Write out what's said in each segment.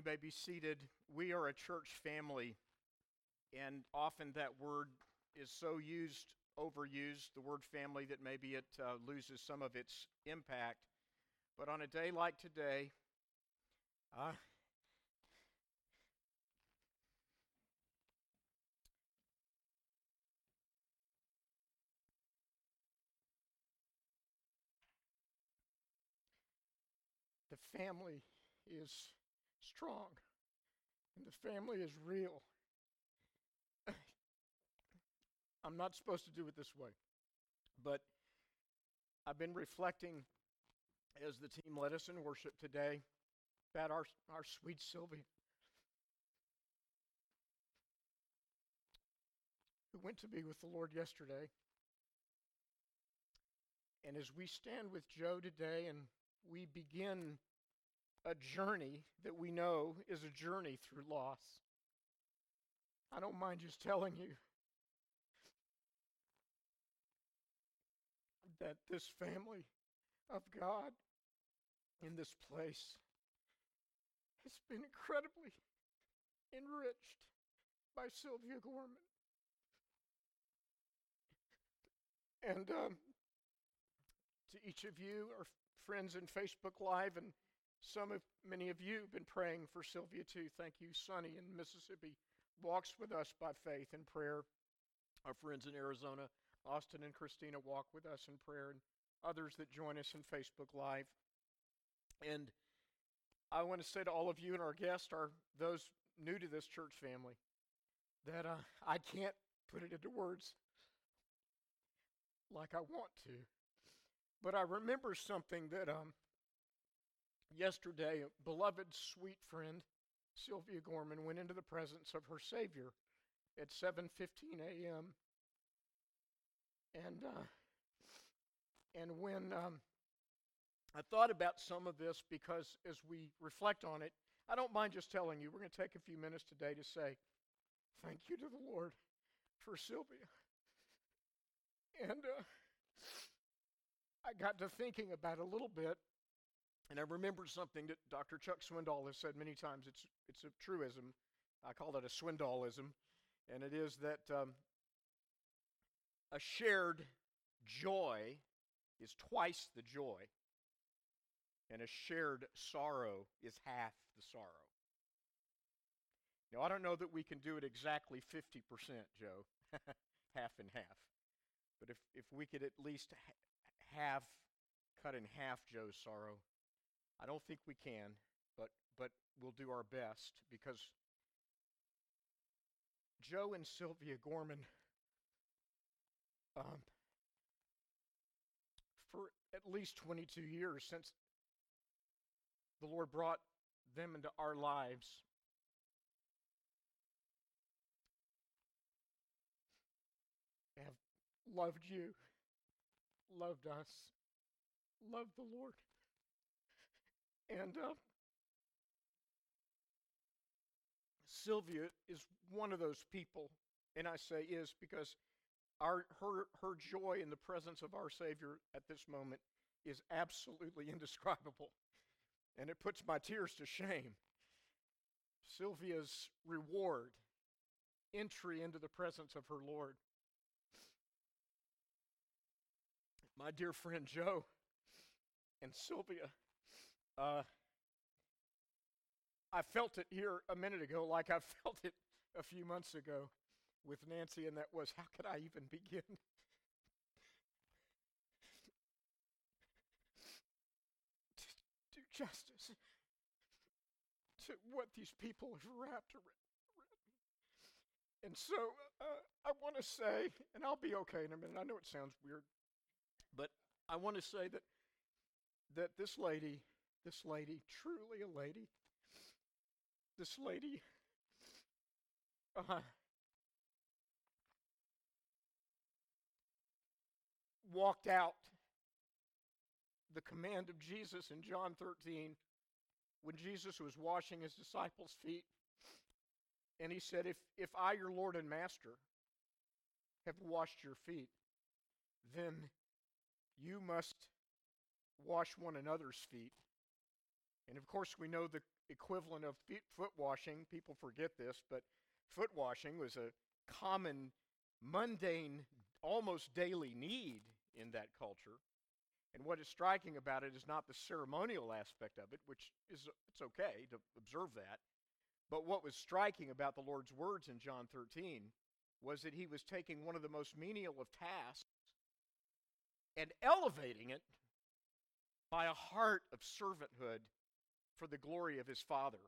You may be seated. We are a church family, and often that word is so used, overused, the word family, that maybe it uh, loses some of its impact. But on a day like today, uh, the family is strong and the family is real. I'm not supposed to do it this way, but I've been reflecting as the team led us in worship today about our, our sweet Sylvie, who went to be with the Lord yesterday. And as we stand with Joe today and we begin a journey that we know is a journey through loss. I don't mind just telling you that this family of God in this place has been incredibly enriched by Sylvia Gorman. And um, to each of you, our friends in Facebook Live, and some of many of you have been praying for Sylvia too. Thank you, Sonny in Mississippi, walks with us by faith and prayer. Our friends in Arizona, Austin and Christina, walk with us in prayer, and others that join us in Facebook Live. And I want to say to all of you and our guests, are those new to this church family, that uh, I can't put it into words like I want to. But I remember something that um, yesterday, a beloved, sweet friend, Sylvia Gorman, went into the presence of her Savior at 7:15 a.m. And uh, and when um, I thought about some of this, because as we reflect on it, I don't mind just telling you. We're going to take a few minutes today to say thank you to the Lord for Sylvia. And uh, I got to thinking about a little bit and I remember something that Dr. Chuck Swindoll has said many times. It's, it's a truism. I call it a Swindollism. And it is that um, a shared joy is twice the joy, and a shared sorrow is half the sorrow. Now, I don't know that we can do it exactly 50%, Joe, half and half. But if, if we could at least ha- half, cut in half Joe's sorrow, I don't think we can, but but we'll do our best because Joe and Sylvia Gorman um, for at least 22 years since the Lord brought them into our lives. Have loved you, loved us, loved the Lord. And uh, Sylvia is one of those people, and I say is because our her her joy in the presence of our Savior at this moment is absolutely indescribable, and it puts my tears to shame. Sylvia's reward, entry into the presence of her Lord. My dear friend Joe and Sylvia uh, I felt it here a minute ago, like I felt it a few months ago with Nancy, and that was how could I even begin? to do justice to what these people have wrapped around. And so uh, I want to say, and I'll be okay in a minute. I know it sounds weird, but I want to say that that this lady this lady, truly a lady, this lady, uh, walked out the command of Jesus in John 13 when Jesus was washing his disciples' feet. And he said, if, if I, your Lord and Master, have washed your feet, then you must wash one another's feet And of course, we know the equivalent of foot washing. People forget this, but foot washing was a common, mundane, almost daily need in that culture. And what is striking about it is not the ceremonial aspect of it, which is it's okay to observe that. But what was striking about the Lord's words in John 13 was that he was taking one of the most menial of tasks and elevating it by a heart of servanthood for the glory of his Father.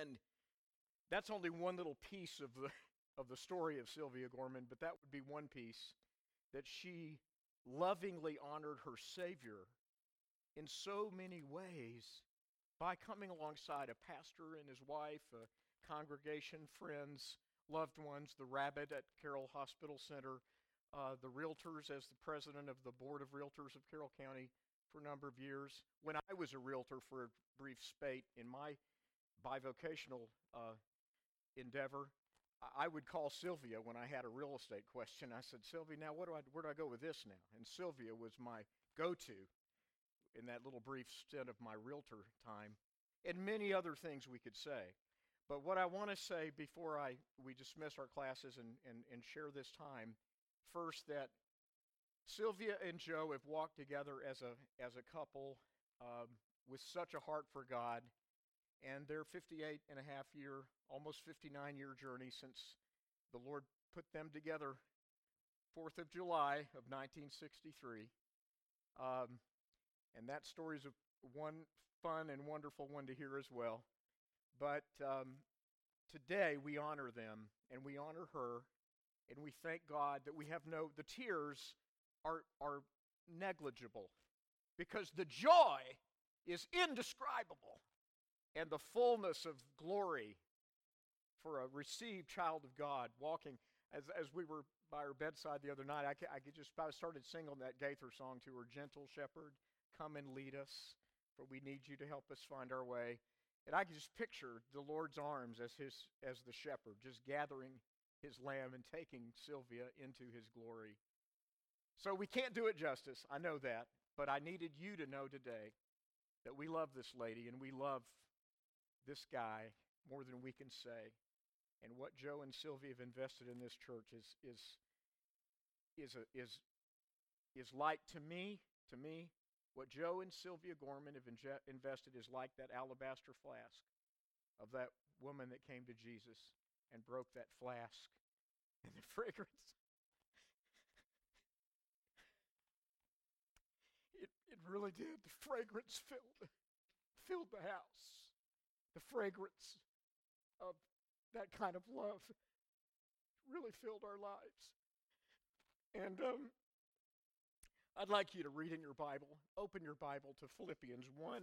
And that's only one little piece of the, of the story of Sylvia Gorman, but that would be one piece that she lovingly honored her Savior in so many ways by coming alongside a pastor and his wife, a congregation, friends, loved ones, the rabbit at Carroll Hospital Center, uh, the realtors as the president of the Board of Realtors of Carroll County for a number of years. When I was a realtor for a brief spate in my bivocational uh, endeavor, I would call Sylvia when I had a real estate question. I said, Sylvia, now what do I, where do I go with this now? And Sylvia was my go-to in that little brief stint of my realtor time, and many other things we could say. But what I want to say before I we dismiss our classes and, and, and share this time, first that Sylvia and Joe have walked together as a as a couple um, with such a heart for God, and their 58 and a half year, almost 59 year journey since the Lord put them together, 4th of July of 1963. Um, and that story is a one fun and wonderful one to hear as well. But um, today we honor them and we honor her and we thank God that we have no, the tears are, are negligible because the joy is indescribable and the fullness of glory for a received child of God walking. As, as we were by her bedside the other night, I, I just I started singing that Gaither song to her, Gentle Shepherd, come and lead us, for we need you to help us find our way. And I can just picture the Lord's arms as his as the shepherd, just gathering his lamb and taking Sylvia into his glory. So we can't do it justice. I know that, but I needed you to know today that we love this lady and we love this guy more than we can say. And what Joe and Sylvia have invested in this church is is is a, is is like to me, to me, what Joe and Sylvia Gorman have inge- invested is like that alabaster flask of that woman that came to Jesus and broke that flask. And the fragrance. It, really did. The fragrance filled, filled the house. The fragrance of that kind of love really filled our lives. And um, I'd like you to read in your Bible, open your Bible to Philippians 1.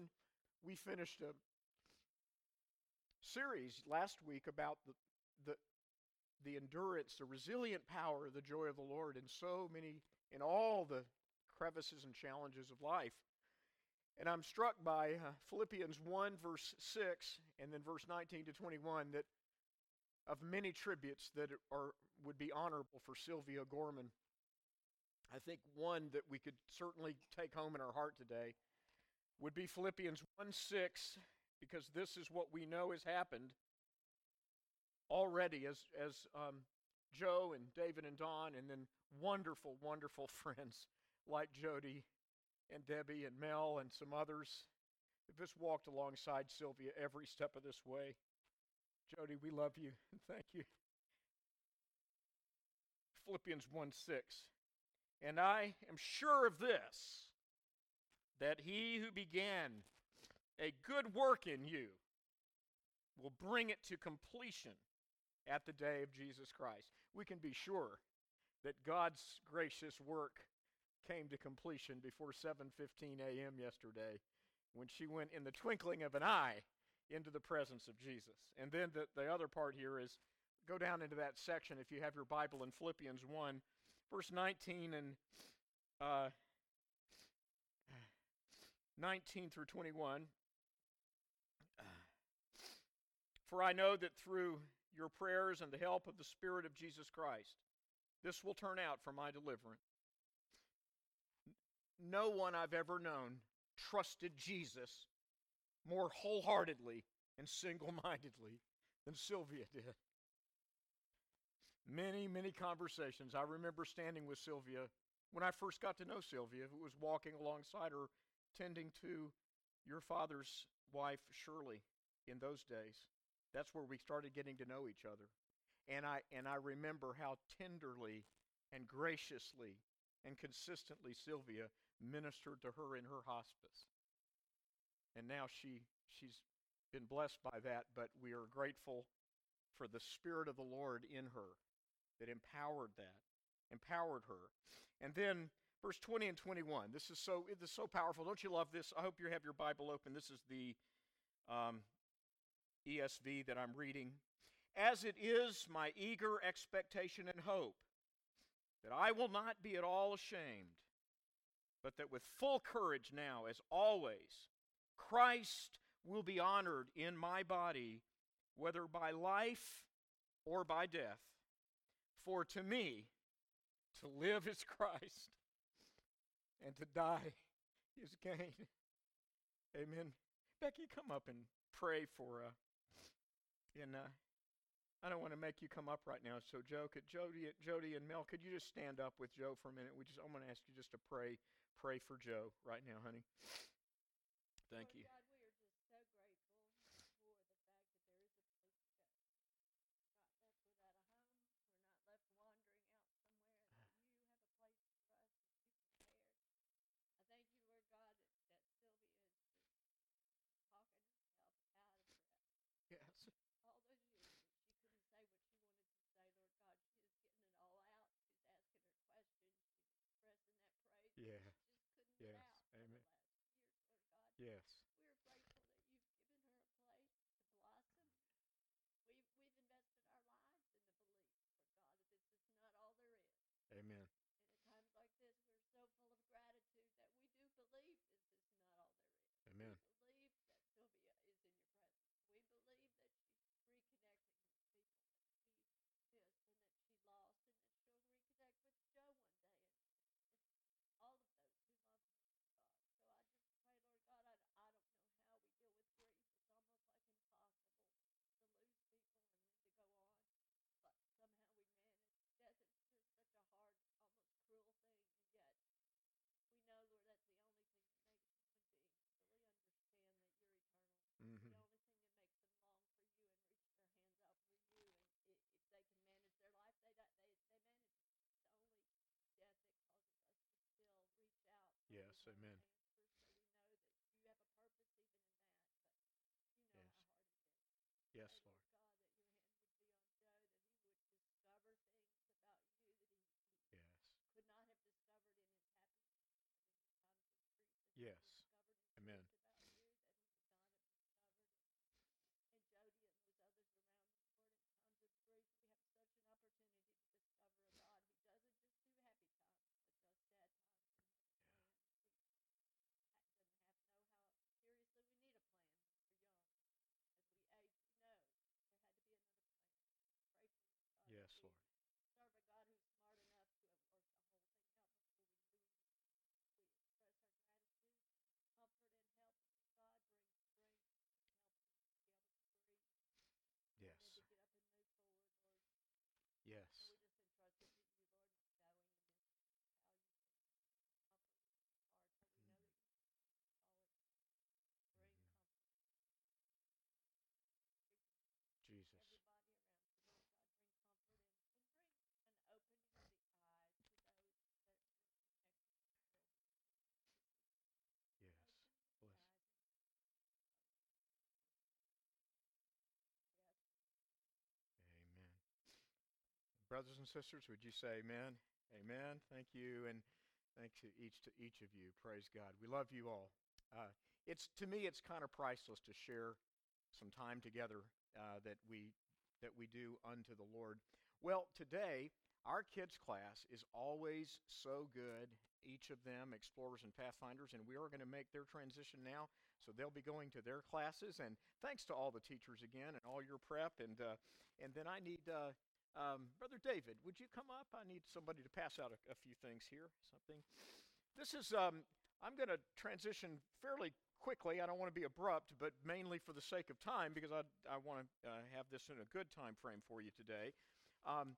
We finished a series last week about the, the, the endurance, the resilient power, the joy of the Lord in so many, in all the crevices and challenges of life. And I'm struck by uh, Philippians 1, verse 6, and then verse 19 to 21, that of many tributes that are, would be honorable for Sylvia Gorman. I think one that we could certainly take home in our heart today would be Philippians 1 6, because this is what we know has happened already as, as um, Joe and David and Don, and then wonderful, wonderful friends like Jody and Debbie and Mel and some others have just walked alongside Sylvia every step of this way. Jody, we love you and thank you. Philippians 1 6. And I am sure of this, that he who began a good work in you will bring it to completion at the day of Jesus Christ. We can be sure that God's gracious work came to completion before 7:15 a.m. yesterday when she went in the twinkling of an eye into the presence of Jesus. And then the, the other part here is go down into that section if you have your Bible in Philippians 1 verse 19 and uh, 19 through 21. For I know that through your prayers and the help of the Spirit of Jesus Christ, this will turn out for my deliverance. No one I've ever known trusted Jesus more wholeheartedly and single mindedly than Sylvia did. Many, many conversations. I remember standing with Sylvia when I first got to know Sylvia, who was walking alongside her, tending to your father's wife, Shirley, in those days. That's where we started getting to know each other. And I, and I remember how tenderly and graciously and consistently Sylvia ministered to her in her hospice. And now she, she's been blessed by that, but we are grateful for the Spirit of the Lord in her that empowered that, empowered her. And then verse 20 and 21. This is so it is so powerful. Don't you love this? I hope you have your Bible open. This is the um, ESV that I'm reading. As it is my eager expectation and hope that I will not be at all ashamed, but that with full courage now, as always, Christ will be honored in my body, whether by life or by death. For to me, to live is Christ, and to die is gain. Amen. Becky, come up and pray for uh, and uh, I don't want to make you come up right now. So Joe, could Jody, Jody and Mel, could you just stand up with Joe for a minute? We just I'm going to ask you just to pray, pray for Joe right now, honey. Thank Lord you. God, we are just so grateful for the fact that there is a place to go. We're not left without a home. We're not left wandering out somewhere. That you have a place for us that you prepared. I thank you, Lord God, that, that Sylvia is just talking herself out of breath. Yes. All those years that she couldn't say what she wanted to say, Lord God, she is getting it all out. She's asking her questions. She's expressing that praise. that Yeah. She just couldn't get Yes. out for Amen. the last years, Lord God. Yes. We're grateful that you've given her a place to blossom. We've, we've invested our lives in the belief, Lord God, that this is not all there is. Amen. And at times like this, we're so full of gratitude that we do believe this is not all there is. Amen. We believe that Sylvia is in your presence. We believe that she's reconnecting with people that she missed and that she lost, and that she'll reconnect with Joe one day, and, and, and all of those who love her, God. So I just pray, Lord God, I, I don't know how we deal with grief. It's almost like impossible to lose people and then to go on, but somehow we manage. Death is just such a hard, almost cruel thing, and yet we know, Lord, that's the only thing that makes human beings really understand that you're eternal. Mhm. The only thing that makes them long for you and reach their hands out for you, and i if they can manage their life, they di- they they manage. it. It's only death that causes us to still reach out. when Yes, we don't amen. Answer, so we know that you have a purpose even in that, but know Yes. our heart is in. Yes, Lord. God, that your hand would be on Joe, that he would discover things about you that he, he Yes. could not have discovered in his happiness, but in his times of grief, that Yes. he discovered new Amen. things about you that he would not have discovered. And, and Jody and those others around us, Lord, in times of grief, we have such an opportunity to discover a God who doesn't just do happy times, but does sad times and has a plan. We ha- doesn't have to know how seriously we need a plan when we're young. As we age, we know there had to be another plan. Pray for us, God. that Yes, we Lord. serve a God who's smart enough to have worked the whole thing out before we leave. We express our gratitude, comfort, and help. God bring strength and help us to be able to breathe Yes. and to get up and move forward, Lord. So Yes. we just entrust it to you, Lord, knowing the mystery of how you will comfort us in our heart, how we know that you call us bring Mhm. comfort. Jesus. Everybody around us, Lord God, bring comfort and, and bring an opening of the eyes to those that you're connecting with. Yes. Opening of the Bless. eyes and Yes. Amen. Brothers and sisters, would you say amen? Amen. Thank you, and thanks to each to each of you. Praise God. We love you all. Uh, it's to me, it's kind of priceless to share some time together uh, that we that we do unto the Lord. Well, today our kids class is always so good. Each of them explorers and pathfinders, and we are going to make their transition now. So they'll be going to their classes, and thanks to all the teachers again and all your prep. And uh, and then I need uh, um, Brother David. Would you come up? I need somebody to pass out a, a few things here. Something. This is. Um, I'm going to transition fairly quickly. I don't want to be abrupt, but mainly for the sake of time, because I, I want to uh, have this in a good time frame for you today. Um,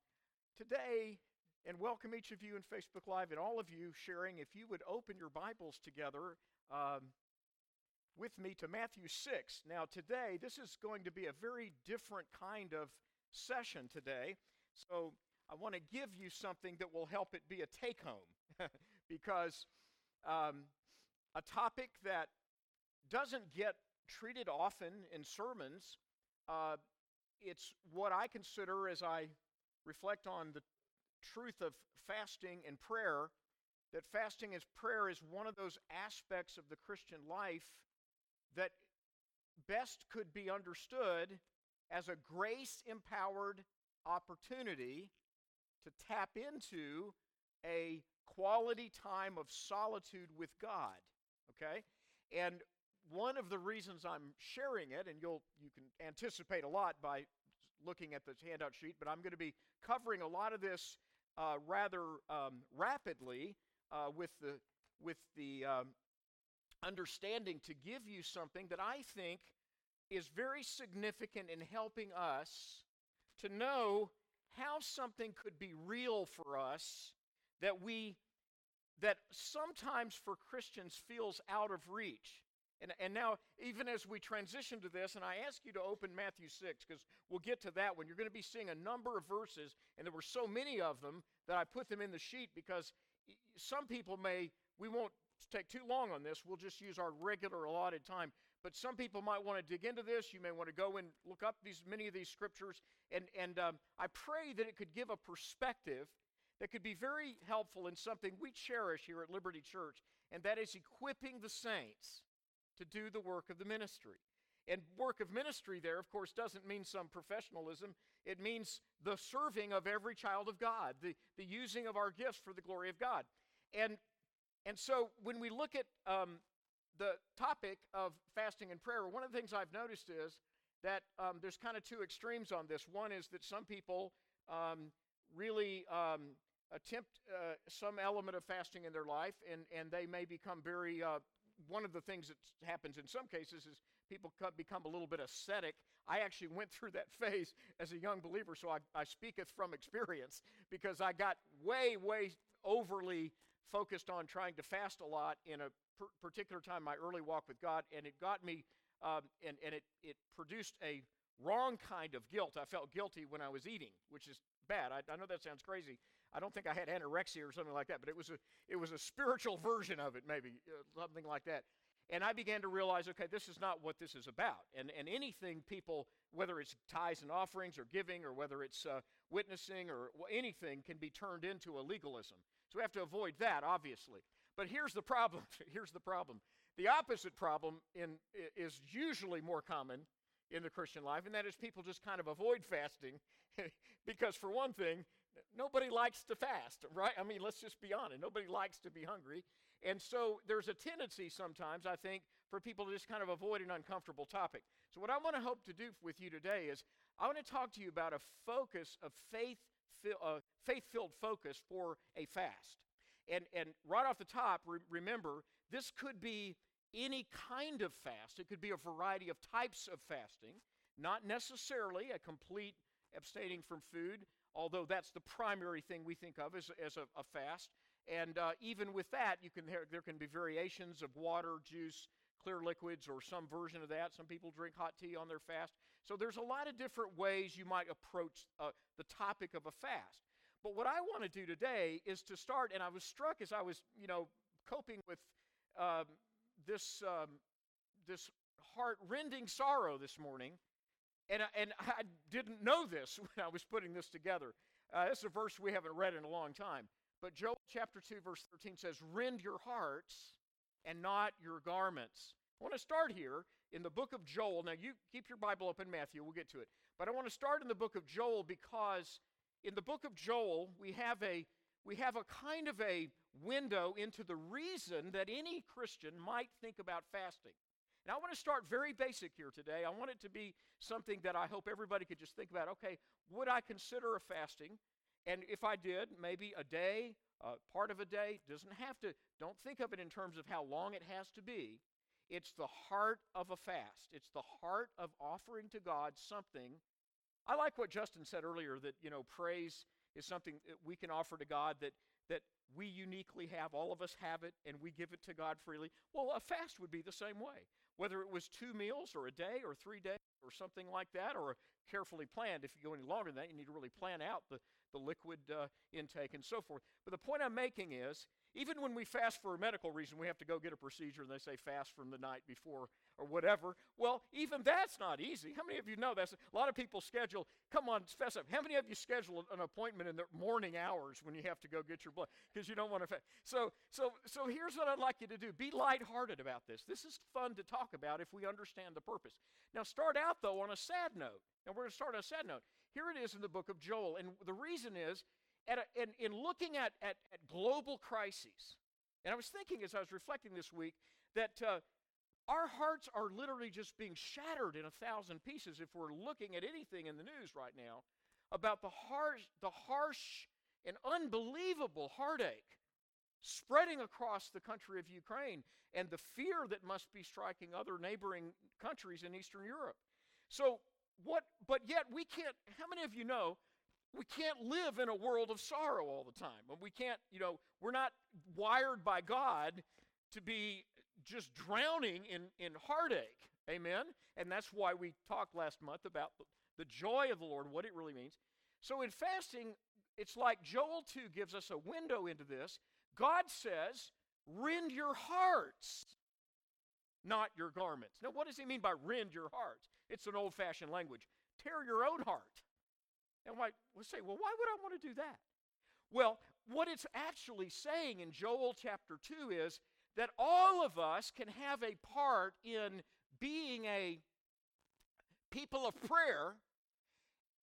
today, and welcome each of you in Facebook Live and all of you sharing. If you would open your Bibles together um, with me to Matthew 6. Now, today, this is going to be a very different kind of session today. So, I want to give you something that will help it be a take home because um, a topic that doesn't get treated often in sermons, uh, it's what I consider as I reflect on the truth of fasting and prayer that fasting as prayer is one of those aspects of the Christian life that best could be understood as a grace empowered opportunity to tap into a quality time of solitude with God. Okay? And one of the reasons I'm sharing it, and you'll you can anticipate a lot by looking at this handout sheet, but I'm going to be covering a lot of this uh, rather um, rapidly uh, with the with the um, understanding to give you something that I think is very significant in helping us to know how something could be real for us that we that sometimes for Christians feels out of reach. And, and now, even as we transition to this, and I ask you to open Matthew 6, because we'll get to that one, you're going to be seeing a number of verses, and there were so many of them that I put them in the sheet because some people may, we won't take too long on this, we'll just use our regular allotted time. But some people might want to dig into this. You may want to go and look up these many of these scriptures, and and um, I pray that it could give a perspective that could be very helpful in something we cherish here at Liberty Church, and that is equipping the saints to do the work of the ministry. And work of ministry there, of course, doesn't mean some professionalism. It means the serving of every child of God, the, the using of our gifts for the glory of God. And, and so when we look at um, the topic of fasting and prayer, one of the things I've noticed is that um, there's kind of two extremes on this. One is that some people um, really um, attempt uh, some element of fasting in their life, and, and they may become very. Uh, one of the things that happens in some cases is people become a little bit ascetic. I actually went through that phase as a young believer, so I, I speaketh from experience because I got way, way overly focused on trying to fast a lot in a per- particular time my early walk with God, and it got me, um, and, and it, it produced a wrong kind of guilt. I felt guilty when I was eating, which is bad. I, I know that sounds crazy, I don't think I had anorexia or something like that, but it was a, it was a spiritual version of it, maybe, uh, something like that. And I began to realize, okay, this is not what this is about. And, and anything people, whether it's tithes and offerings or giving or whether it's uh, witnessing or anything, can be turned into a legalism. So we have to avoid that, obviously. But here's the problem. here's the problem. The opposite problem in, is usually more common in the Christian life, and that is people just kind of avoid fasting because, for one thing, nobody likes to fast, right? I mean, let's just be honest. Nobody likes to be hungry. And so there's a tendency sometimes, I think, for people to just kind of avoid an uncomfortable topic. So, what I want to hope to do with you today is I want to talk to you about a focus of faith uh, faith filled focus for a fast. And, and right off the top, re- remember, this could be any kind of fast. It could be a variety of types of fasting, not necessarily a complete abstaining from food, although that's the primary thing we think of as, as a, a fast. And uh, even with that, you can there, there can be variations of water, juice, clear liquids, or some version of that. Some people drink hot tea on their fast. So there's a lot of different ways you might approach uh, the topic of a fast. But what I want to do today is to start, and I was struck as I was, you know, coping with um, this um, this heart-rending sorrow this morning and, and I didn't know this when I was putting this together. Uh, this is a verse we haven't read in a long time. But Joel chapter 2, verse 13 says, Rend your hearts and not your garments. I want to start here in the book of Joel. Now, you keep your Bible open, Matthew, we'll get to it. But I want to start in the book of Joel because in the book of Joel, we have a we have a kind of a window into the reason that any Christian might think about fasting. Now, I want to start very basic here today. I want it to be something that I hope everybody could just think about. Okay, would I consider a fasting? And if I did, maybe a day, uh, part of a day, doesn't have to, don't think of it in terms of how long it has to be. It's the heart of a fast. It's the heart of offering to God something. I like what Justin said earlier that, you know, praise is something that we can offer to God that that we uniquely have. All of us have it and we give it to God freely. Well, a fast would be the same way. Whether it was two meals or a day or three days or something like that, or carefully planned. If you go any longer than that, you need to really plan out the, the liquid uh, intake and so forth. But the point I'm making is even when we fast for a medical reason, we have to go get a procedure and they say fast from the night before or whatever. Well, even that's not easy. How many of you know that? A lot of people schedule, come on, fess up. How many of you schedule an appointment in the morning hours when you have to go get your blood because you don't want to fast? So, so, so here's what I'd like you to do be lighthearted about this. This is fun to talk about if we understand the purpose. Now, start out, though, on a sad note. And we're going to start on a sad note. Here it is in the book of Joel. And the reason is, a, in, in looking at, at, at, global crises, and I was thinking as I was reflecting this week that uh, our hearts are literally just being shattered in a thousand pieces if we're looking at anything in the news right now about the harsh, the harsh and unbelievable heartache spreading across the country of Ukraine and the fear that must be striking other neighboring countries in Eastern Europe. So, what, but yet we can't, how many of you know we can't live in a world of sorrow all the time. And we can't, you know, we're not wired by God to be just drowning in, in heartache. Amen? And that's why we talked last month about the, joy of the Lord, what it really means. So in fasting, it's like Joel 2 gives us a window into this. God says, rend your hearts, not your garments. Now, what does he mean by rend your hearts? It's an old fashioned language. Tear your own heart. And why, we'll say, well, why would I want to do that? Well, what it's actually saying in Joel chapter 2 is that all of us can have a part in being a people of prayer,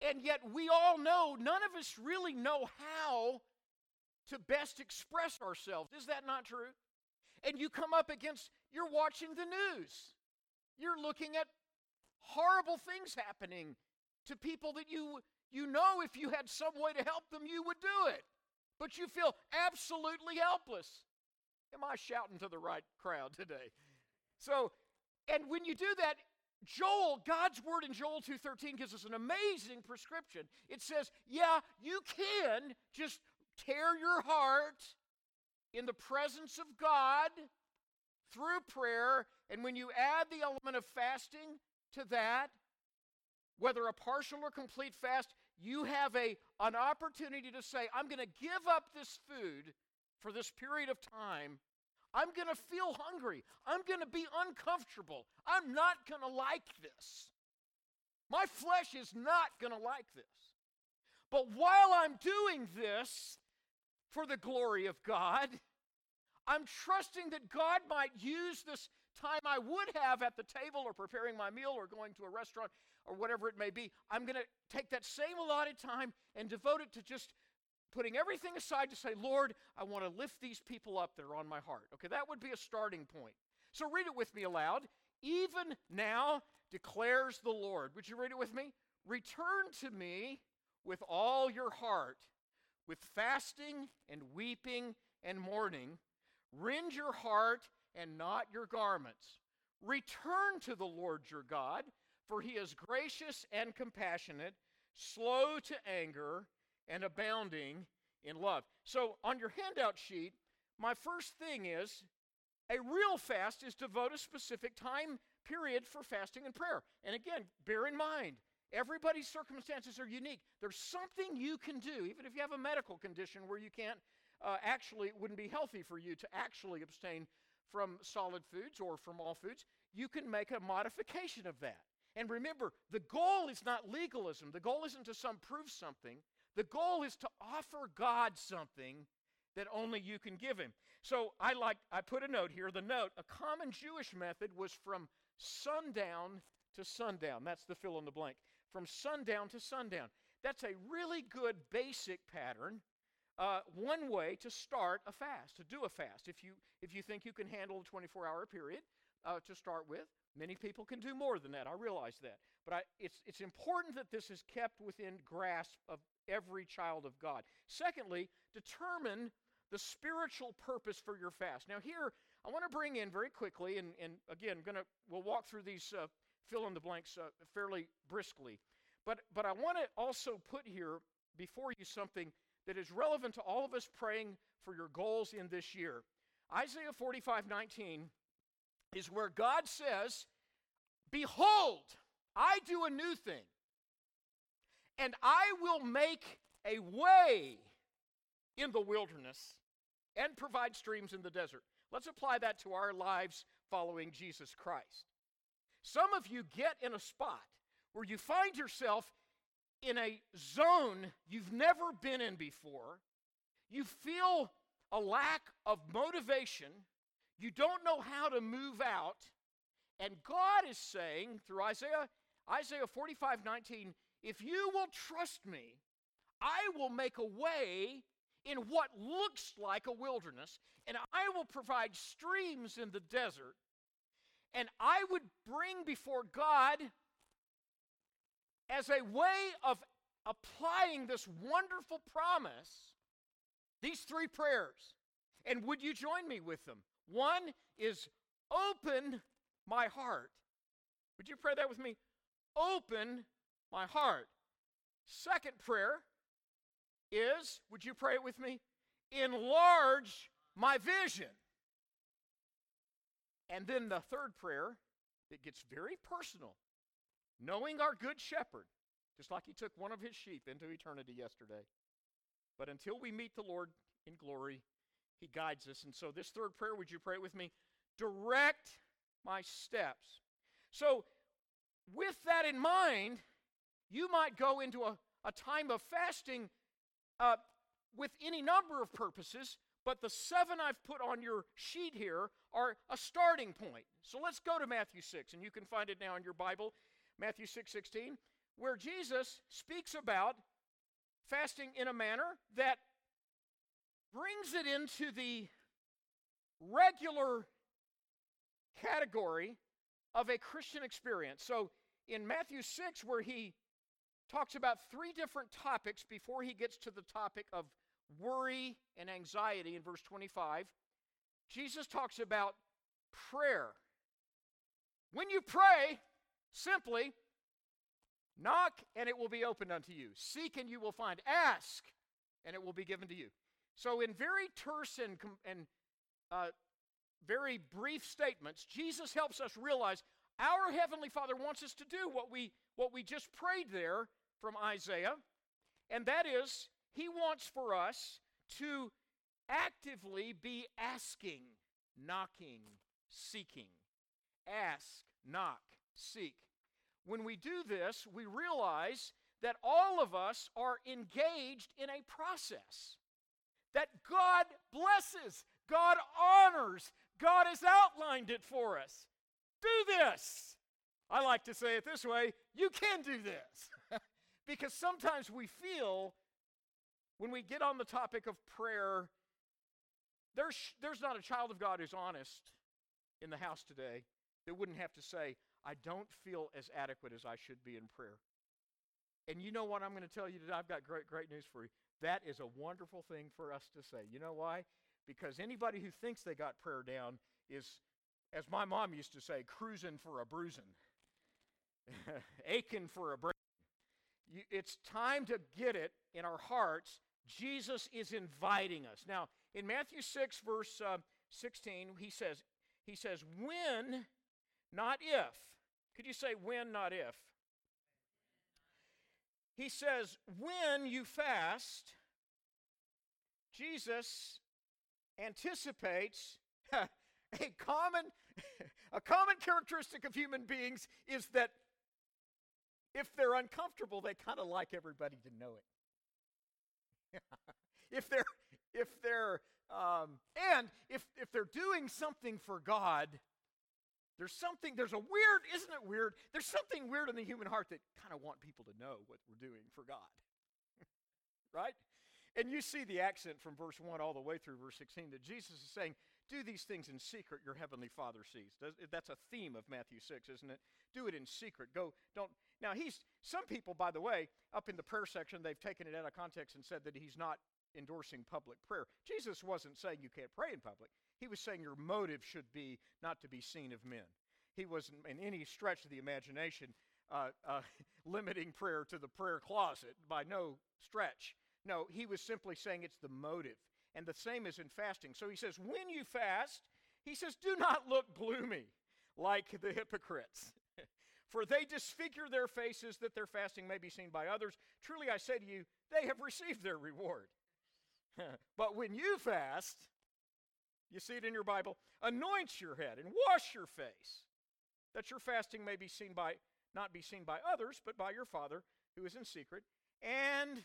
and yet we all know, none of us really know how to best express ourselves. Is that not true? And you come up against, you're watching the news, you're looking at horrible things happening to people that you you know if you had some way to help them you would do it. But you feel absolutely helpless. Am i shouting to the right crowd today? So and when you do that joel god's word in joel 2.13 gives us an amazing prescription. It says yeah you can just tear your heart in the presence of god through prayer and when you add the element of fasting to that, whether a partial or complete fast, you have a, an opportunity to say, I'm going to give up this food for this period of time. I'm going to feel hungry. I'm going to be uncomfortable. I'm not going to like this. My flesh is not going to like this. But while I'm doing this for the glory of God, I'm trusting that God might use this time I would have at the table or preparing my meal or going to a restaurant or whatever it may be, I'm going to take that same allotted time and devote it to just putting everything aside to say, Lord, I want to lift these people up that are on my heart. Okay, that would be a starting point. So read it with me aloud. Even now declares the Lord. Would you read it with me? Return to me with all your heart, with fasting and weeping and mourning. Rend your heart and not your garments. Return to the Lord your God, for he is gracious and compassionate, slow to anger, and abounding in love. So, on your handout sheet, my first thing is a real fast is to devote a specific time period for fasting and prayer. And again, bear in mind, everybody's circumstances are unique. There's something you can do, even if you have a medical condition where you can't uh, actually, it wouldn't be healthy for you to actually abstain from solid foods or from all foods, you can make a modification of that. And remember, the goal is not legalism. The goal isn't to some prove something. The goal is to offer God something that only you can give him. So I like I put a note here. The note, a common Jewish method was from sundown to sundown. That's the fill in the blank. From sundown to sundown. That's a really good basic pattern uh, one way to start a fast, to do a fast. If you, if you think you can handle a 24 hour period uh, to start with, many people can do more than that. I realize that. But I, it's, it's important that this is kept within grasp of every child of God. Secondly, determine the spiritual purpose for your fast. Now, here, I want to bring in very quickly, and, and again, gonna we'll walk through these uh, fill in the blanks uh, fairly briskly. But, but I want to also put here before you something that is relevant to all of us praying for your goals in this year. Isaiah 45 19 is where God says, Behold, I do a new thing, and I will make a way in the wilderness and provide streams in the desert. Let's apply that to our lives following Jesus Christ. Some of you get in a spot where you find yourself in a zone you've never been in before. You feel a lack of motivation. You don't know how to move out. And God is saying through Isaiah, Isaiah 45 19, if you will trust me, I will make a way in what looks like a wilderness, and I will provide streams in the desert, and I would bring before God as a way of applying this wonderful promise these three prayers. And would you join me with them? One is open my heart. Would you pray that with me? Open my heart. Second prayer is, would you pray it with me? Enlarge my vision. And then the third prayer that gets very personal knowing our good shepherd, just like he took one of his sheep into eternity yesterday. But until we meet the Lord in glory, he guides us. And so, this third prayer, would you pray it with me? Direct my steps. So, with that in mind, you might go into a, a time of fasting uh, with any number of purposes, but the seven I've put on your sheet here are a starting point. So let's go to Matthew 6, and you can find it now in your Bible. Matthew 6 16, where Jesus speaks about fasting in a manner that brings it into the regular category of a Christian experience. So in Matthew 6, where he talks about three different topics before he gets to the topic of worry and anxiety in verse 25, Jesus talks about prayer. When you pray, Simply, knock and it will be opened unto you. Seek and you will find. Ask and it will be given to you. So, in very terse and, and uh, very brief statements, Jesus helps us realize our Heavenly Father wants us to do what we, what we just prayed there from Isaiah, and that is, He wants for us to actively be asking, knocking, seeking. Ask, knock, seek. When we do this, we realize that all of us are engaged in a process that God blesses, God honors, God has outlined it for us. Do this. I like to say it this way you can do this. because sometimes we feel when we get on the topic of prayer, there's, there's not a child of God who's honest in the house today that wouldn't have to say, I don't feel as adequate as I should be in prayer. And you know what I'm going to tell you today? I've got great, great news for you. That is a wonderful thing for us to say. You know why? Because anybody who thinks they got prayer down is, as my mom used to say, cruising for a bruising, aching for a break. it's time to get it in our hearts. Jesus is inviting us. Now, in Matthew 6, verse uh, 16, he says, he says, when, not if. Could you say when, not if? He says, when you fast, Jesus anticipates a common a common characteristic of human beings is that if they're uncomfortable, they kind of like everybody to know it. if they're if they're um, and if if they're doing something for God, there's something, there's a weird, isn't it weird? There's something weird in the human heart that kind of want people to know what we're doing for God. right? And you see the accent from verse 1 all the way through verse 16 that Jesus is saying, Do these things in secret, your heavenly Father sees. That's a theme of Matthew 6, isn't it? Do it in secret. Go, don't. Now, he's, some people, by the way, up in the prayer section, they've taken it out of context and said that he's not endorsing public prayer. Jesus wasn't saying you can't pray in public. He was saying your motive should be not to be seen of men. He wasn't, in any stretch of the imagination, uh, uh, limiting prayer to the prayer closet by no stretch. No, he was simply saying it's the motive. And the same is in fasting. So he says, when you fast, he says, do not look gloomy like the hypocrites. For they disfigure their faces that their fasting may be seen by others. Truly I say to you, they have received their reward. but when you fast, you see it in your Bible, anoint your head and wash your face, that your fasting may be seen by not be seen by others, but by your Father who is in secret. And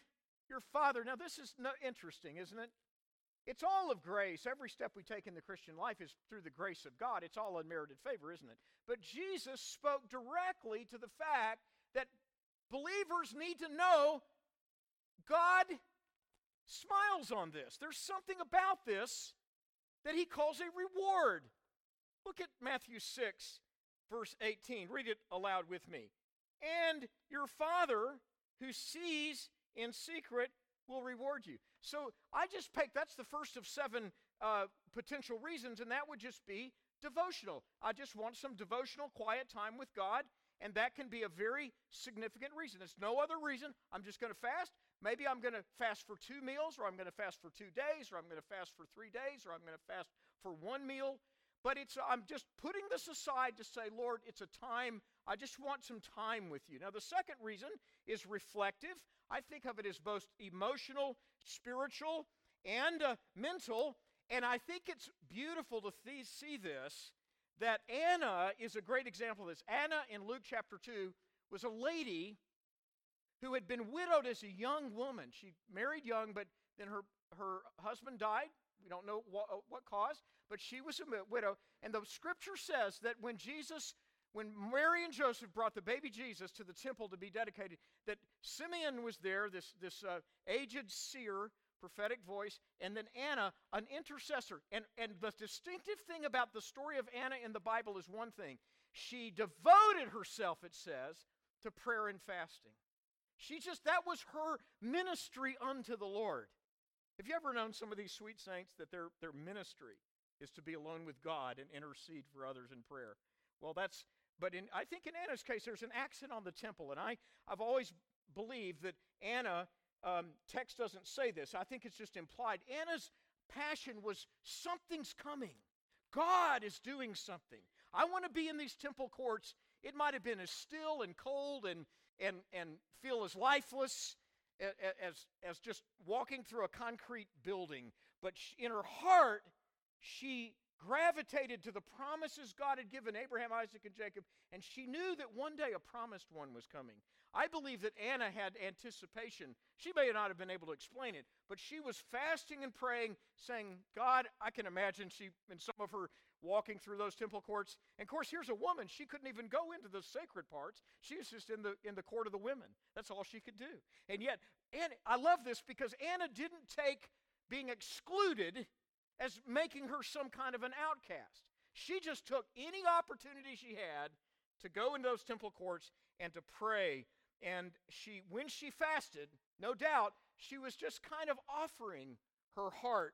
your Father, now this is interesting, isn't it? It's all of grace. Every step we take in the Christian life is through the grace of God. It's all unmerited favor, isn't it? But Jesus spoke directly to the fact that believers need to know God smiles on this. There's something about this that he calls a reward. Look at Matthew 6, verse 18. Read it aloud with me. And your Father who sees in secret will reward you. So I just picked, that's the first of seven uh, potential reasons, and that would just be devotional. I just want some devotional, quiet time with God, and that can be a very significant reason. It's no other reason. I'm just going to fast. Maybe I'm going to fast for two meals, or I'm going to fast for two days, or I'm going to fast for three days, or I'm going to fast for one meal. But it's I'm just putting this aside to say, Lord, it's a time. I just want some time with you. Now, the second reason is reflective. I think of it as both emotional, spiritual, and uh, mental. And I think it's beautiful to th- see this that Anna is a great example of this. Anna in Luke chapter 2 was a lady who had been widowed as a young woman. She married young, but then her, her husband died. We don't know what, uh, what cause, but she was a widow. And the scripture says that when Jesus, when Mary and Joseph brought the baby Jesus to the temple to be dedicated, that Simeon was there, this, this uh, aged seer, prophetic voice, and then Anna, an intercessor. And, and the distinctive thing about the story of Anna in the Bible is one thing she devoted herself, it says, to prayer and fasting. She just, that was her ministry unto the Lord. Have you ever known some of these sweet saints that their, their ministry is to be alone with God and intercede for others in prayer? Well, that's, but in, I think in Anna's case, there's an accent on the temple. And I, I've always believed that Anna, um, text doesn't say this, I think it's just implied. Anna's passion was something's coming. God is doing something. I want to be in these temple courts. It might have been as still and cold and and, and feel as lifeless as, as just walking through a concrete building. But in her heart, she gravitated to the promises God had given Abraham, Isaac, and Jacob, and she knew that one day a promised one was coming. I believe that Anna had anticipation. She may not have been able to explain it, but she was fasting and praying, saying, God, I can imagine she, in some of her walking through those temple courts. And of course, here's a woman. She couldn't even go into the sacred parts. She was just in the, in the court of the women. That's all she could do. And yet, and I love this because Anna didn't take being excluded as making her some kind of an outcast. She just took any opportunity she had to go into those temple courts and to pray. And she, when she fasted, no doubt, she was just kind of offering her heart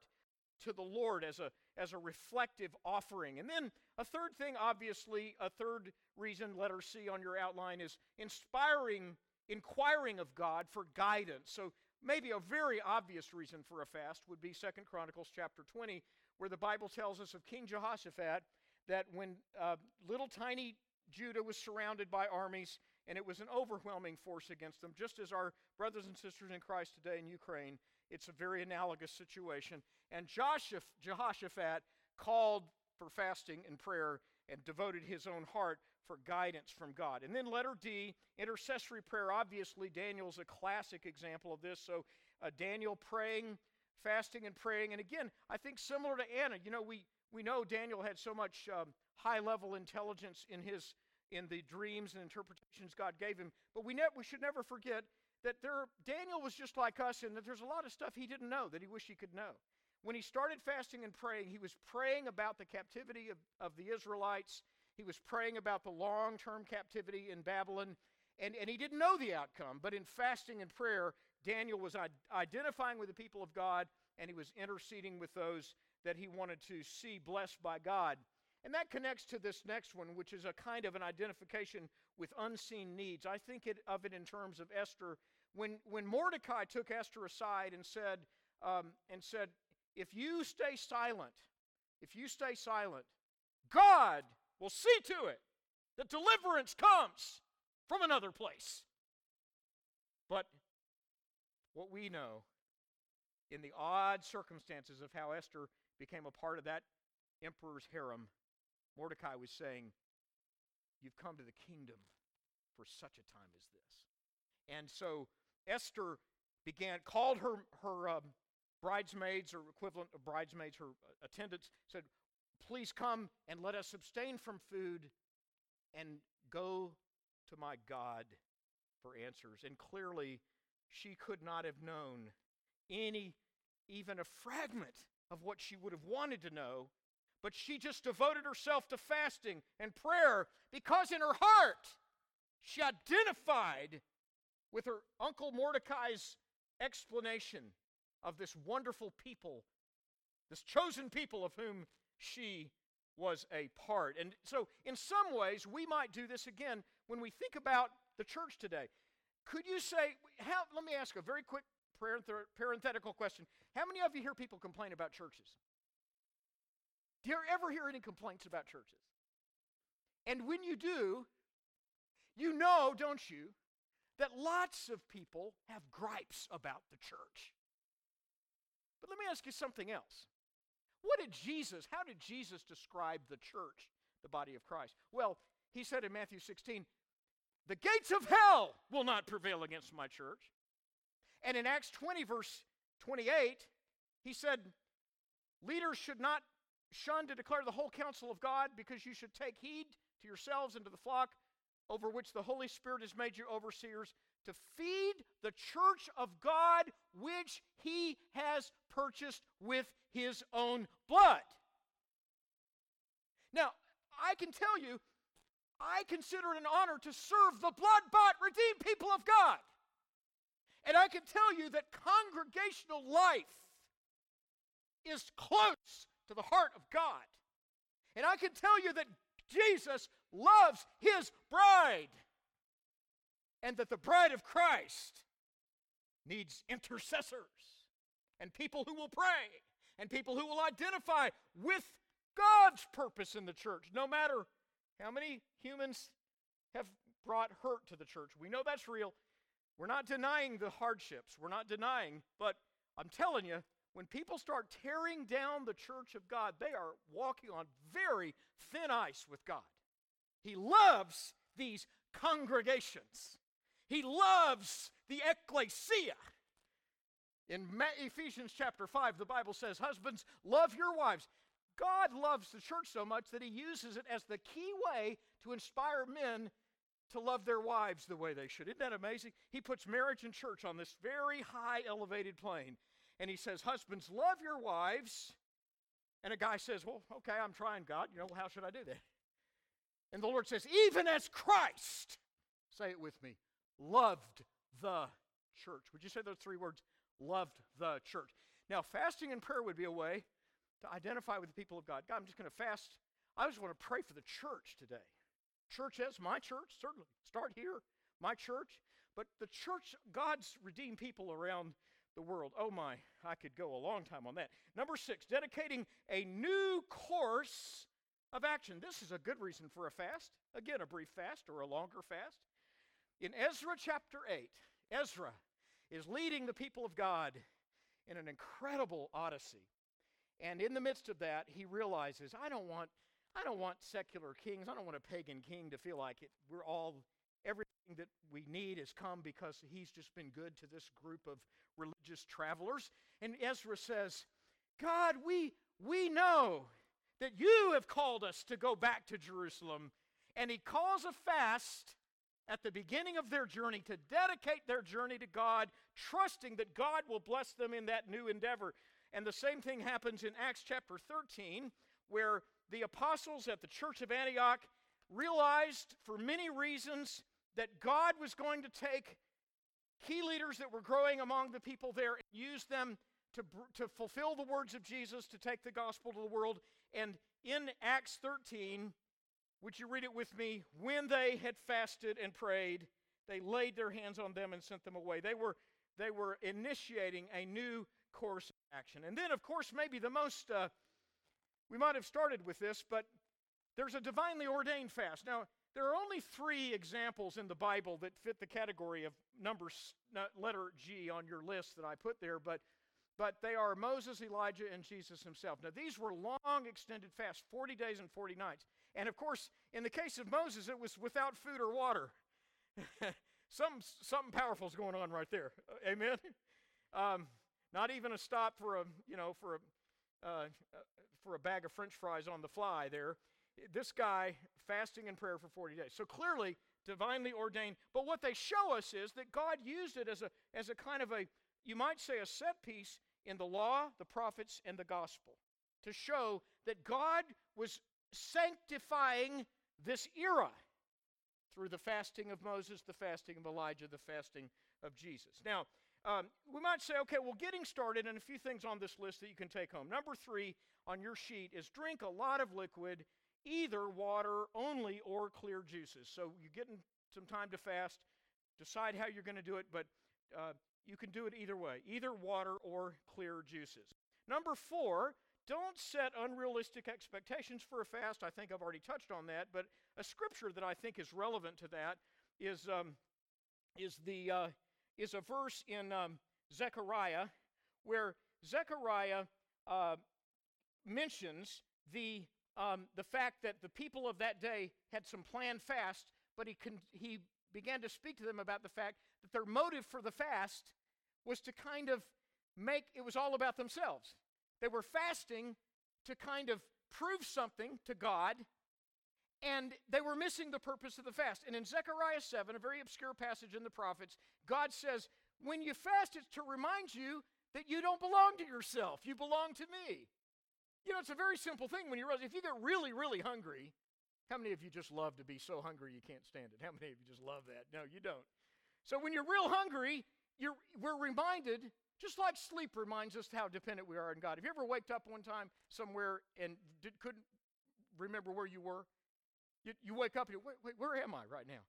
to the Lord as a, as a reflective offering. And then a third thing, obviously, a third reason, letter C on your outline, is inspiring, inquiring of God for guidance. So maybe a very obvious reason for a fast would be Second Chronicles chapter 20, where the Bible tells us of King Jehoshaphat that when uh, little tiny Judah was surrounded by armies, and it was an overwhelming force against them, just as our brothers and sisters in Christ today in Ukraine. It's a very analogous situation. And Jehoshaphat called for fasting and prayer and devoted his own heart for guidance from God. And then letter D, intercessory prayer. Obviously, Daniel's a classic example of this. So, uh, Daniel praying, fasting, and praying. And again, I think similar to Anna, you know, we, we know Daniel had so much um, high level intelligence in his in the dreams and interpretations God gave him. But we, ne- we should never forget that there, Daniel was just like us and that there's a lot of stuff he didn't know that he wished he could know. When he started fasting and praying, he was praying about the captivity of, of the Israelites. He was praying about the long term captivity in Babylon. And, and he didn't know the outcome, but in fasting and prayer, Daniel was identifying with the people of God and he was interceding with those that he wanted to see blessed by God. And that connects to this next one, which is a kind of an identification with unseen needs. I think it, of it in terms of Esther. When, when Mordecai took Esther aside and said, um, and said, if you stay silent, if you stay silent, God will see to it that deliverance comes from another place. But what we know in the odd circumstances of how Esther became a part of that emperor's harem, Mordecai was saying, You've come to the kingdom for such a time as this. And so Esther began, called her, her um, bridesmaids or equivalent of bridesmaids, her attendants, said, Please come and let us abstain from food and go to my God for answers. And clearly, she could not have known any, even a fragment of what she would have wanted to know, but she just devoted herself to fasting and prayer because in her heart she identified with her uncle Mordecai's explanation of this wonderful people, this chosen people of whom she was a part. And so, in some ways, we might do this again when we think about the church today. Could you say, how, let me ask a very quick parenthetical question. How many of you hear people complain about churches? Do you ever hear any complaints about churches? And when you do, you know, don't you, that lots of people have gripes about the church. But let me ask you something else. What did Jesus, how did Jesus describe the church, the body of Christ? Well, he said in Matthew 16, the gates of hell will not prevail against my church. And in Acts 20, verse 28, he said, Leaders should not shun to declare the whole counsel of God because you should take heed to yourselves and to the flock over which the Holy Spirit has made you overseers to feed the church of God which he has purchased with his own blood. Now, I can tell you, I consider it an honor to serve the blood bought, redeemed people of God. And I can tell you that congregational life is close to the heart of God. And I can tell you that Jesus loves his bride. And that the bride of Christ needs intercessors and people who will pray and people who will identify with God's purpose in the church, no matter how many humans have brought hurt to the church. We know that's real. We're not denying the hardships, we're not denying, but I'm telling you, when people start tearing down the church of God, they are walking on very thin ice with God. He loves these congregations, He loves the ecclesia. In Ephesians chapter 5, the Bible says, Husbands, love your wives. God loves the church so much that He uses it as the key way to inspire men to love their wives the way they should. Isn't that amazing? He puts marriage and church on this very high elevated plane. And he says, Husbands, love your wives. And a guy says, Well, okay, I'm trying, God. You know, how should I do that? And the Lord says, Even as Christ, say it with me, loved the church. Would you say those three words? Loved the church. Now, fasting and prayer would be a way to identify with the people of God. God, I'm just going to fast. I just want to pray for the church today. Church as my church, certainly. Start here, my church. But the church, God's redeemed people around the world. Oh my, I could go a long time on that. Number six, dedicating a new course of action. This is a good reason for a fast. Again, a brief fast or a longer fast. In Ezra chapter 8, Ezra is leading the people of God in an incredible odyssey. And in the midst of that, he realizes, I don't want I don't want secular kings. I don't want a pagan king to feel like it. We're all, that we need has come because he's just been good to this group of religious travelers. And Ezra says, God, we, we know that you have called us to go back to Jerusalem. And he calls a fast at the beginning of their journey to dedicate their journey to God, trusting that God will bless them in that new endeavor. And the same thing happens in Acts chapter 13, where the apostles at the church of Antioch realized for many reasons that God was going to take key leaders that were growing among the people there and use them to, to fulfill the words of Jesus, to take the gospel to the world. And in Acts 13, would you read it with me? When they had fasted and prayed, they laid their hands on them and sent them away. They were, they were initiating a new course of action. And then, of course, maybe the most, uh, we might have started with this, but there's a divinely ordained fast. Now, there are only three examples in the Bible that fit the category of number letter G on your list that I put there, but but they are Moses, Elijah, and Jesus himself. Now, these were long extended fasts, 40 days and 40 nights. And of course, in the case of Moses, it was without food or water. something, something powerful is going on right there. Amen? Um, not even a stop for a, you know, for a, uh, for a bag of french fries on the fly there this guy fasting and prayer for 40 days. So clearly, divinely ordained. But what they show us is that God used it as a, as a kind of a, you might say, a set piece in the law, the prophets, and the gospel to show that God was sanctifying this era through the fasting of Moses, the fasting of Elijah, the fasting of Jesus. Now, um, we might say, okay, well, getting started, and a few things on this list that you can take home. Number three on your sheet is drink a lot of liquid either water only or clear juices. So you're getting some time to fast. Decide how you're going to do it, but uh, you can do it either way either water or clear juices. Number four, don't set unrealistic expectations for a fast. I think I've already touched on that, but a scripture that I think is relevant to that is, um, is, the, uh, is a verse in um, Zechariah where Zechariah uh, mentions the um, the fact that the people of that day had some planned fast, but he, con- he began to speak to them about the fact that their motive for the fast was to kind of make it was all about themselves. They were fasting to kind of prove something to God, and they were missing the purpose of the fast. And in Zechariah 7, a very obscure passage in the prophets, God says, When you fast, it's to remind you that you don't belong to yourself, you belong to me. You know, it's a very simple thing when you realize if you get really, really hungry, how many of you just love to be so hungry you can't stand it? How many of you just love that? No, you don't. So when you're real hungry, you're, we're reminded, just like sleep reminds us how dependent we are on God. Have you ever waked up one time somewhere and did, couldn't remember where you were? You, you wake up and you wait, wait, where am I right now?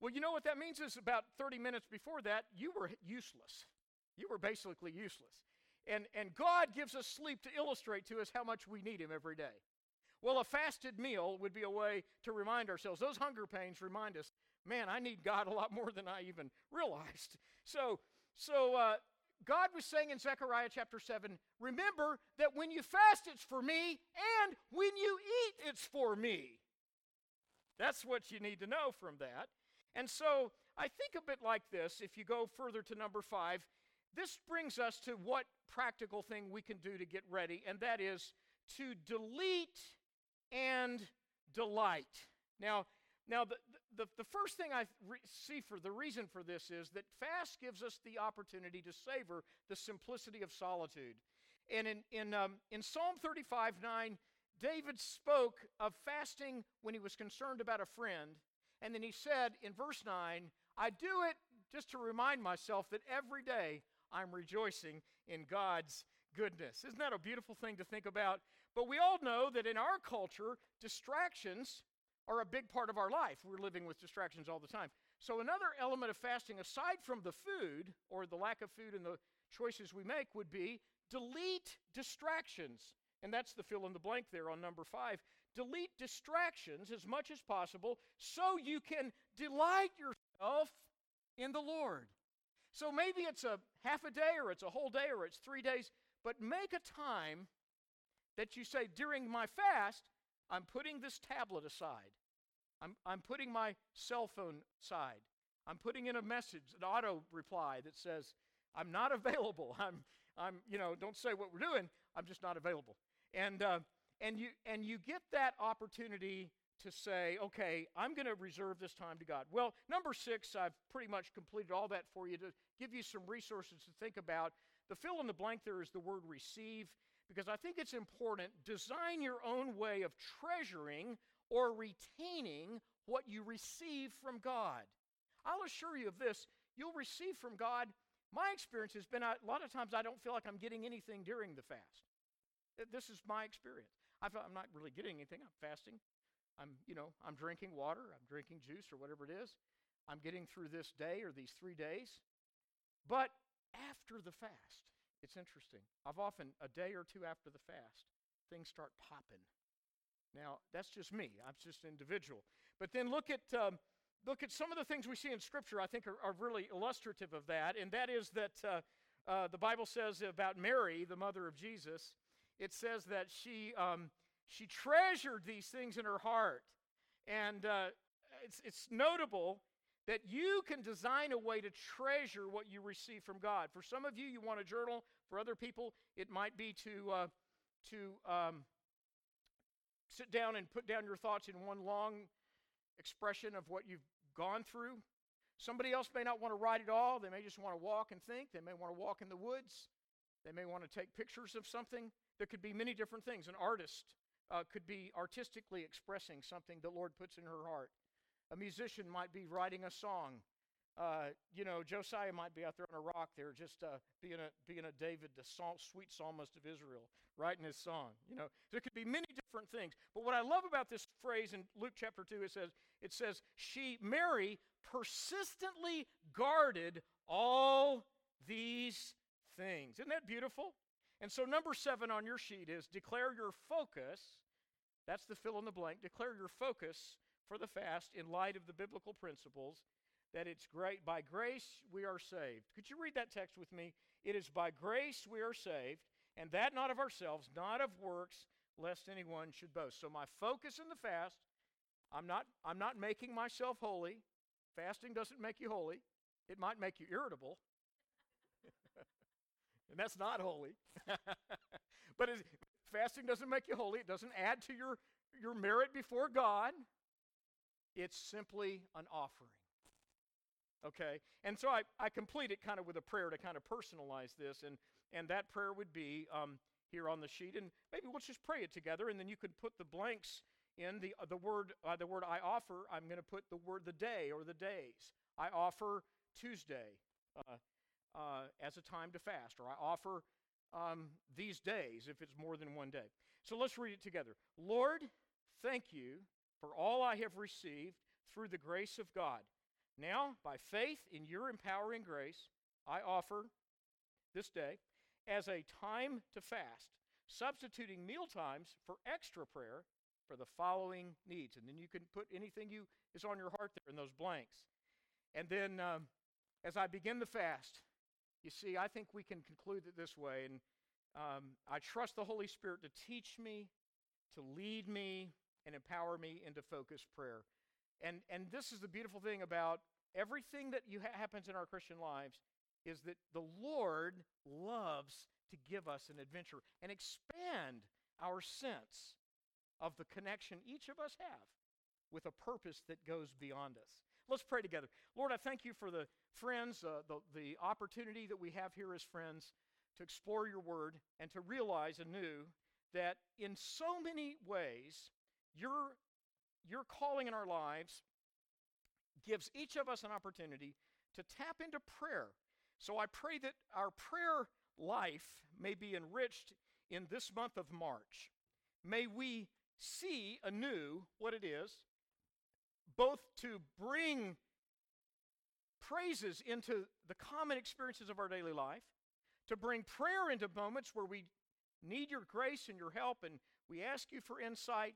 Well, you know what that means is about 30 minutes before that, you were useless. You were basically useless. And, and God gives us sleep to illustrate to us how much we need Him every day. Well, a fasted meal would be a way to remind ourselves. Those hunger pains remind us, man, I need God a lot more than I even realized. So, so uh, God was saying in Zechariah chapter 7 remember that when you fast, it's for me, and when you eat, it's for me. That's what you need to know from that. And so I think a bit like this, if you go further to number five, this brings us to what practical thing we can do to get ready, and that is to delete and delight. Now, now the, the, the first thing I re- see for the reason for this is that fast gives us the opportunity to savor the simplicity of solitude. And in, in, um, in Psalm 35 9, David spoke of fasting when he was concerned about a friend. And then he said in verse 9, I do it just to remind myself that every day I'm rejoicing in God's goodness. Isn't that a beautiful thing to think about? But we all know that in our culture, distractions are a big part of our life. We're living with distractions all the time. So, another element of fasting, aside from the food or the lack of food and the choices we make, would be delete distractions. And that's the fill in the blank there on number five. Delete distractions as much as possible so you can delight yourself in the Lord. So maybe it's a half a day or it's a whole day or it's three days, but make a time that you say, during my fast, I'm putting this tablet aside. I'm, I'm putting my cell phone aside. I'm putting in a message, an auto reply that says, I'm not available. I'm, I'm, you know, don't say what we're doing. I'm just not available. And, uh, and, you, and you get that opportunity to say, okay, I'm going to reserve this time to God. Well, number six, I've pretty much completed all that for you to give you some resources to think about. The fill in the blank there is the word receive, because I think it's important. Design your own way of treasuring or retaining what you receive from God. I'll assure you of this you'll receive from God My experience has been a lot of times I don't feel like I'm getting anything during the fast. This is my experience. I feel I'm not really getting anything. I'm fasting. I'm, you know, I'm drinking water, I'm drinking juice or whatever it is. I'm getting through this day or these three days. But after the fast, it's interesting. I've often, a day or two after the fast, things start popping. Now, that's just me. I'm just an individual. But then look at, um, look at some of the things we see in Scripture I think are, are really illustrative of that. And that is that uh, uh, the Bible says about Mary, the mother of Jesus, it says that she, um, she treasured these things in her heart. And uh, it's, it's notable that you can design a way to treasure what you receive from God. For some of you, you want a journal. For other people, it might be to, uh, to um, sit down and put down your thoughts in one long expression of what you've gone through. Somebody else may not want to write it all. They may just want to walk and think. They may want to walk in the woods. They may want to take pictures of something. There could be many different things. An artist uh, could be artistically expressing something the Lord puts in her heart. A musician might be writing a song. Uh, you know, Josiah might be out there on a rock there, just uh, being a being a David, the psalm, sweet psalmist of Israel, writing his song. You know, there could be many different things. But what I love about this phrase in Luke chapter two, it says, it says, she Mary persistently guarded all these things. Isn't that beautiful? And so number seven on your sheet is declare your focus. That's the fill in the blank. Declare your focus for the fast in light of the biblical principles that it's great by grace we are saved. Could you read that text with me? It is by grace we are saved, and that not of ourselves, not of works, lest anyone should boast. So my focus in the fast, I'm not I'm not making myself holy. Fasting doesn't make you holy. It might make you irritable. And that's not holy. but fasting doesn't make you holy. It doesn't add to your your merit before God. It's simply an offering. Okay? And so I, I complete it kind of with a prayer to kind of personalize this. And, and that prayer would be um, here on the sheet. And maybe we'll just pray it together. And then you could put the blanks in the, uh, the, word, uh, the word I offer. I'm going to put the word the day or the days. I offer Tuesday uh, uh, as a time to fast. Or I offer um, these days if it's more than one day. So let's read it together. Lord, thank you for all I have received through the grace of God. Now, by faith in your empowering grace, I offer this day as a time to fast, substituting meal times for extra prayer for the following needs. And then you can put anything you is on your heart there in those blanks. And then um, as I begin the fast, you see, I think we can conclude it this way. And um, I trust the Holy Spirit to teach me, to lead me, and empower me into focused prayer. And, and this is the beautiful thing about everything that you ha- happens in our Christian lives is that the Lord loves to give us an adventure and expand our sense of the connection each of us have with a purpose that goes beyond us. Let's pray together. Lord, I thank you for the friends, uh, the, the opportunity that we have here as friends to explore your word and to realize anew that in so many ways, your, your calling in our lives gives each of us an opportunity to tap into prayer. So I pray that our prayer life may be enriched in this month of March. May we see anew what it is, both to bring praises into the common experiences of our daily life, to bring prayer into moments where we need your grace and your help, and we ask you for insight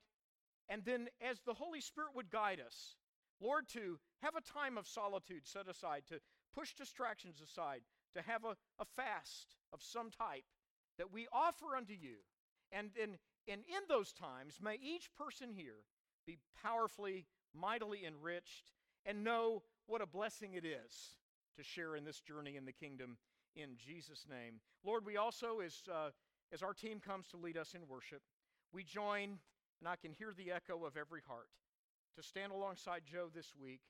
and then, as the Holy Spirit would guide us, Lord, to have a time of solitude set aside, to push distractions aside, to have a, a fast of some type that we offer unto you. And, and, and in those times, may each person here be powerfully, mightily enriched, and know what a blessing it is to share in this journey in the kingdom in Jesus' name. Lord, we also, as, uh, as our team comes to lead us in worship, we join and I can hear the echo of every heart to stand alongside Joe this week,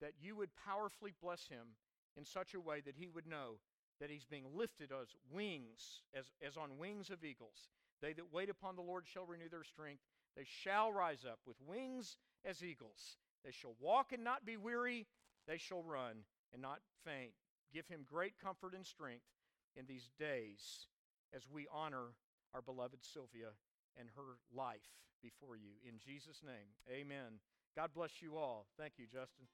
that you would powerfully bless him in such a way that he would know that he's being lifted as wings, as, as on wings of eagles. They that wait upon the Lord shall renew their strength. They shall rise up with wings as eagles. They shall walk and not be weary. They shall run and not faint. give him great comfort and strength in these days as we honor our beloved Sylvia and her life before you. In Jesus' name, amen. God bless you all. Thank you, Justin.